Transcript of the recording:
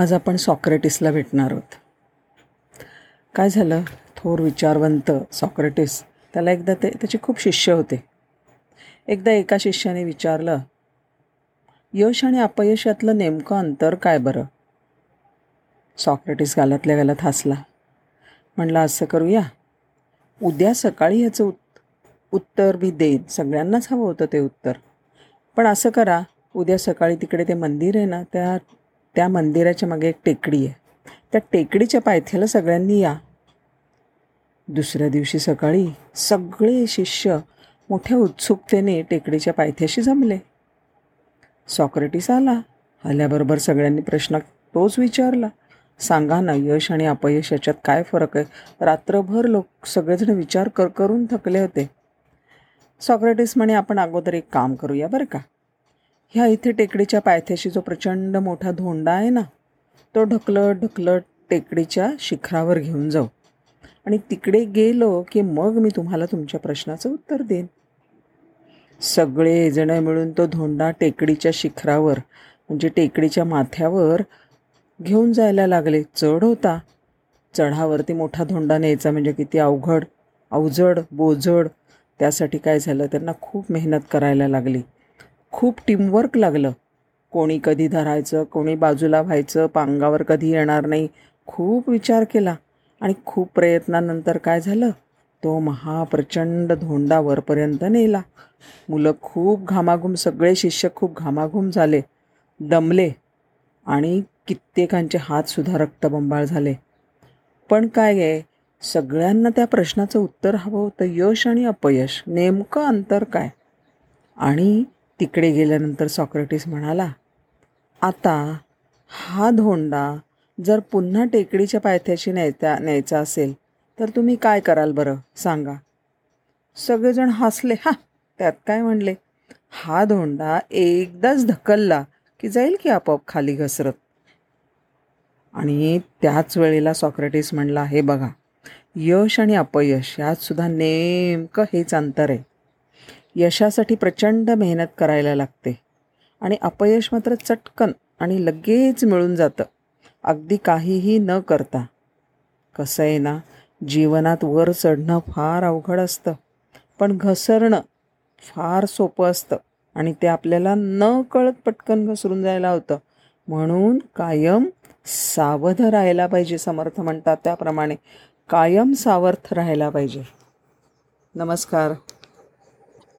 आज आपण सॉक्रेटिसला भेटणार आहोत. काय झालं? थोर विचारवंत सॉक्रेटिस. त्याला एकदा ते त्याचे खूप शिष्य होते. एकदा एका शिष्याने विचारलं यश आणि अपयशातलं नेमकं अंतर काय बरं? सॉक्रेटिस गालातल्या गालात हसला. म्हणला असं करूया. उद्या सकाळी ह्याचं उत् उत्तर मी देईन. सगळ्यांनाच हवं होतं ते उत्तर. पण असं करा. उद्या सकाळी तिकडे ते मंदिर आहे ना त्या त्या मंदिराच्या मागे एक टेकडी आहे. त्या टेकडीच्या पायथ्याला सगळ्यांनी या. दुसऱ्या दिवशी सकाळी सगळे शिष्य मोठ्या उत्सुकतेने टेकडीच्या पायथ्याशी जमले. सॉक्रेटिस आला. आल्याबरोबर सगळ्यांनी प्रश्न तोच विचारला. सांगा ना यश आणि अपयश याच्यात काय फरक आहे? रात्रभर लोक सगळेजण विचार कर करून थकले होते. सॉक्रेटिस म्हणे आपण अगोदर एक काम करूया बरं का? ह्या इथे टेकडीच्या पायथ्याशी जो प्रचंड मोठा धोंडा आहे ना तो ढकलत ढकलत टेकडीच्या शिखरावर घेऊन जाऊ. आणि तिकडे गेलो की मग मी तुम्हाला तुमच्या प्रश्नाचं उत्तर देईन. सगळेजणं मिळून तो धोंडा टेकडीच्या शिखरावर म्हणजे टेकडीच्या माथ्यावर घेऊन जायला लागले. चढ होता. चढावरती मोठा धोंडा न्यायचा म्हणजे किती अवघड अवजड बोजड. त्यासाठी काय झालं? त्यांना खूप मेहनत करायला लागली. खूप टीमवर्क लागलं. कोणी कधी धरायचं कोणी बाजूला व्हायचं पांगावर कधी येणार नाही खूप विचार केला. आणि खूप प्रयत्नानंतर काय झालं? तो महाप्रचंड धोंडा वरपर्यंत नेला. मुलं खूप घामाघूम सगळे शिष्य खूप घामाघूम झाले. दमले. आणि कित्येकांचे हातसुद्धा रक्तबंबाळ झाले. पण काय आहे सगळ्यांना त्या प्रश्नाचं उत्तर हवं होतं. यश आणि अपयश नेमकं अंतर काय? आणि तिकडे गेल्यानंतर सॉक्रेटिस म्हणाला आता हा धोंडा जर पुन्हा टेकडीच्या पायथ्याशी न्यायचा न्यायचा असेल तर तुम्ही काय कराल बरं? सांगा. सगळेजण हसले. हा त्यात काय म्हणले? हा धोंडा एकदाच ढकलला की जाईल की आपोआप खाली घसरत. आणि त्याच वेळेला सॉक्रेटिस म्हणला हे बघा यश आणि अपयश यात सुद्धा नेमकं हेच अंतर आहे. यशासाठी प्रचंड मेहनत करायला लागते. आणि अपयश मात्र चटकन आणि लगेच मिळून जातं. अगदी काहीही न करता. कसं आहे ना जीवनात वर चढणं फार अवघड असतं. पण घसरणं फार सोपं असतं. आणि ते आपल्याला न कळत पटकन घसरून जायला होतं. म्हणून कायम सावध राहायला पाहिजे समर्थ म्हणतात त्याप्रमाणे. कायम सावर्थ राहायला पाहिजे. नमस्कार.